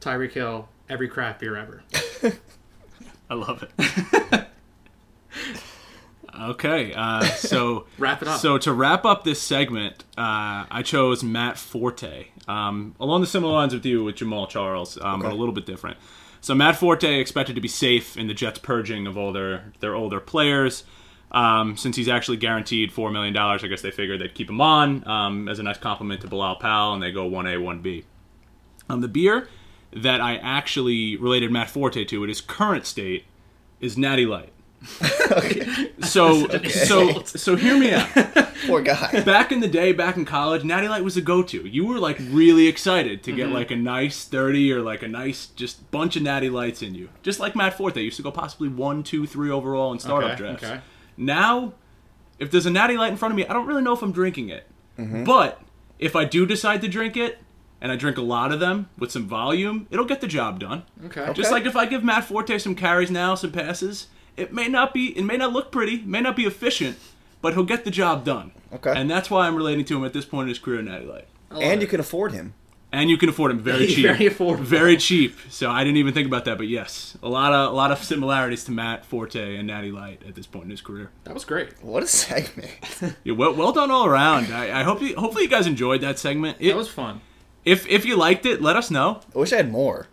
Tyreek Hill, every craft beer ever. I love it. okay, uh, so Wrap it up. So to wrap up this segment, uh, I chose Matt Forte, um, along the similar lines with you with Jamaal Charles, um, but a little bit different. So Matt Forte expected to be safe in the Jets purging of all their their older players. Um, since he's actually guaranteed four million dollars, I guess they figured they'd keep him on um, as a nice compliment to Bilal Powell, and they go one A, one B. Um, the beer that I actually related Matt Forte to at his current state is Natty Light. okay. So so so hear me out. Poor guy. Back in the day, back in college, Natty Light was a go-to. You were like really excited to get like a nice thirty or like a nice just bunch of Natty Lights in you, just like Matt Forte used to go possibly one, two, three overall in startup Okay, drafts. okay. Now, if there's a Natty Light in front of me, I don't really know if I'm drinking it. Mm-hmm. But if I do decide to drink it, and I drink a lot of them with some volume, it'll get the job done. Okay. Just like if I give Matt Forte some carries now, some passes, it may not be, it may not look pretty, may not be efficient, but he'll get the job done. Okay. And that's why I'm relating to him at this point in his career, Natty Light. And it. you can afford him. And you can afford him very cheap, Very affordable. very cheap. So I didn't even think about that, but yes, a lot of a lot of similarities to Matt Forte and Natty Light at this point in his career. That was great. What a segment. Yeah, well, well done all around. I, I hope you, hopefully you guys enjoyed that segment. It, That was fun. If if you liked it, let us know. I wish I had more.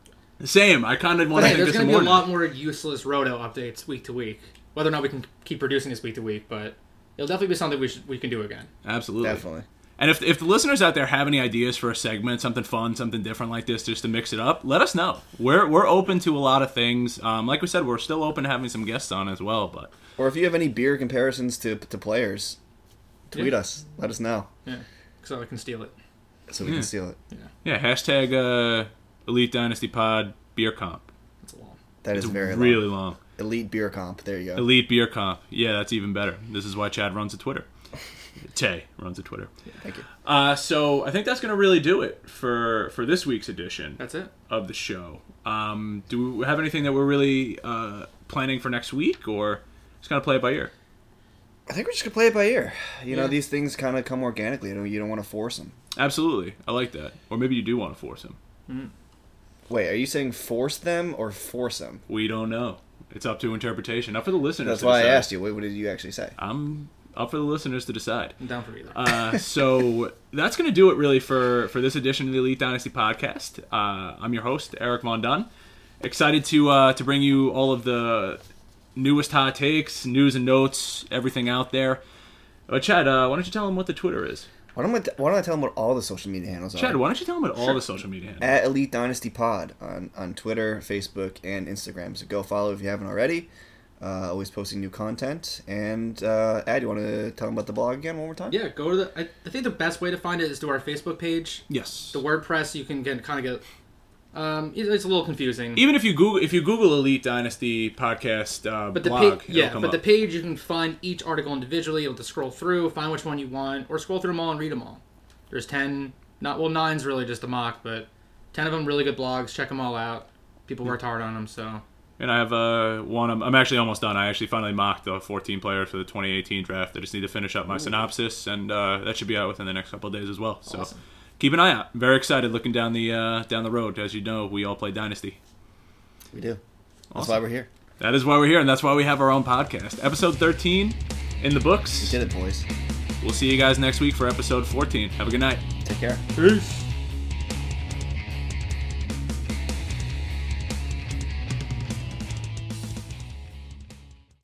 Same. I kind of want to hey, there's going to be a more. lot more useless roto updates week to week. Whether or not we can keep producing this week to week, but it'll definitely be something we should we can do again. Absolutely. Definitely. And if, if the listeners out there have any ideas for a segment, something fun, something different like this, just to mix it up, let us know. We're we're open to a lot of things. Um, like we said, we're still open to having some guests on as well. But Or if you have any beer comparisons to to players, tweet Yeah. us. Let us know Yeah, so I can steal it. So we Yeah. can steal it. yeah, Yeah. hashtag uh, Elite Dynasty Pod Beer Comp. That's a long. That is It's very really long. long. elite beer comp. There you go. Elite Beer Comp. Yeah, that's even better. This is why Chad runs a Twitter. Tay runs a Twitter. Thank you. Uh, so I think that's going to really do it for for this week's edition That's it. of the show. Um, do we have anything that we're really uh, planning for next week, or just gonna play it by ear? I think we're just gonna play it by ear. You know, these things kind of come organically. You don't, you don't want to force them. Absolutely, I like that. Or maybe you do want to force him. Wait, are you saying force them or force them? We don't know. It's up to interpretation. Up for the listeners. That's to why I asked you. What, what did you actually say? I'm up for the listeners to decide. I'm down for either. Uh, so that's going to do it really for, for this edition of the Elite Dynasty podcast. Uh, I'm your host, Eric Von Dunn. Excited to uh, to bring you all of the newest hot takes, news and notes, everything out there. But Chad, uh, why don't you tell them what the Twitter is? Why don't, I, why don't I tell them what all the social media handles Chad, are? why don't you tell them what all the social media handles? Are? At Elite Dynasty Pod on, on Twitter, Facebook, and Instagram. So go follow if you haven't already. Uh, always posting new content. And uh, Ad, you want to tell them about the blog again one more time? yeah, go to the. I, I think the best way to find it is to our Facebook page. Yes. The WordPress you can get kind of get. Um, it- it's a little confusing. Even if you Google if you Google Elite Dynasty podcast uh, But the blog, page, it'll yeah, come but up. the page you can find each article individually. You'll have to scroll through, find which one you want, or scroll through them all and read them all. There's ten, not well, nine's really just a mock, but ten of them really good blogs. Check them all out. People worked hard on them, so And I have uh, one. I'm, I'm actually almost done. I actually finally mocked the 14 players for the 2018 draft. I just need to finish up my synopsis, and uh, that should be out within the next couple of days as well. So Awesome. Keep an eye out. Very excited looking down the uh, down the road. As you know, we all play Dynasty. We do. That's Awesome. why we're here. That is why we're here, and that's why we have our own podcast. Episode 13 in the We books. did it, boys. We'll see you guys next week for episode 14. Have a good night. Take care. peace.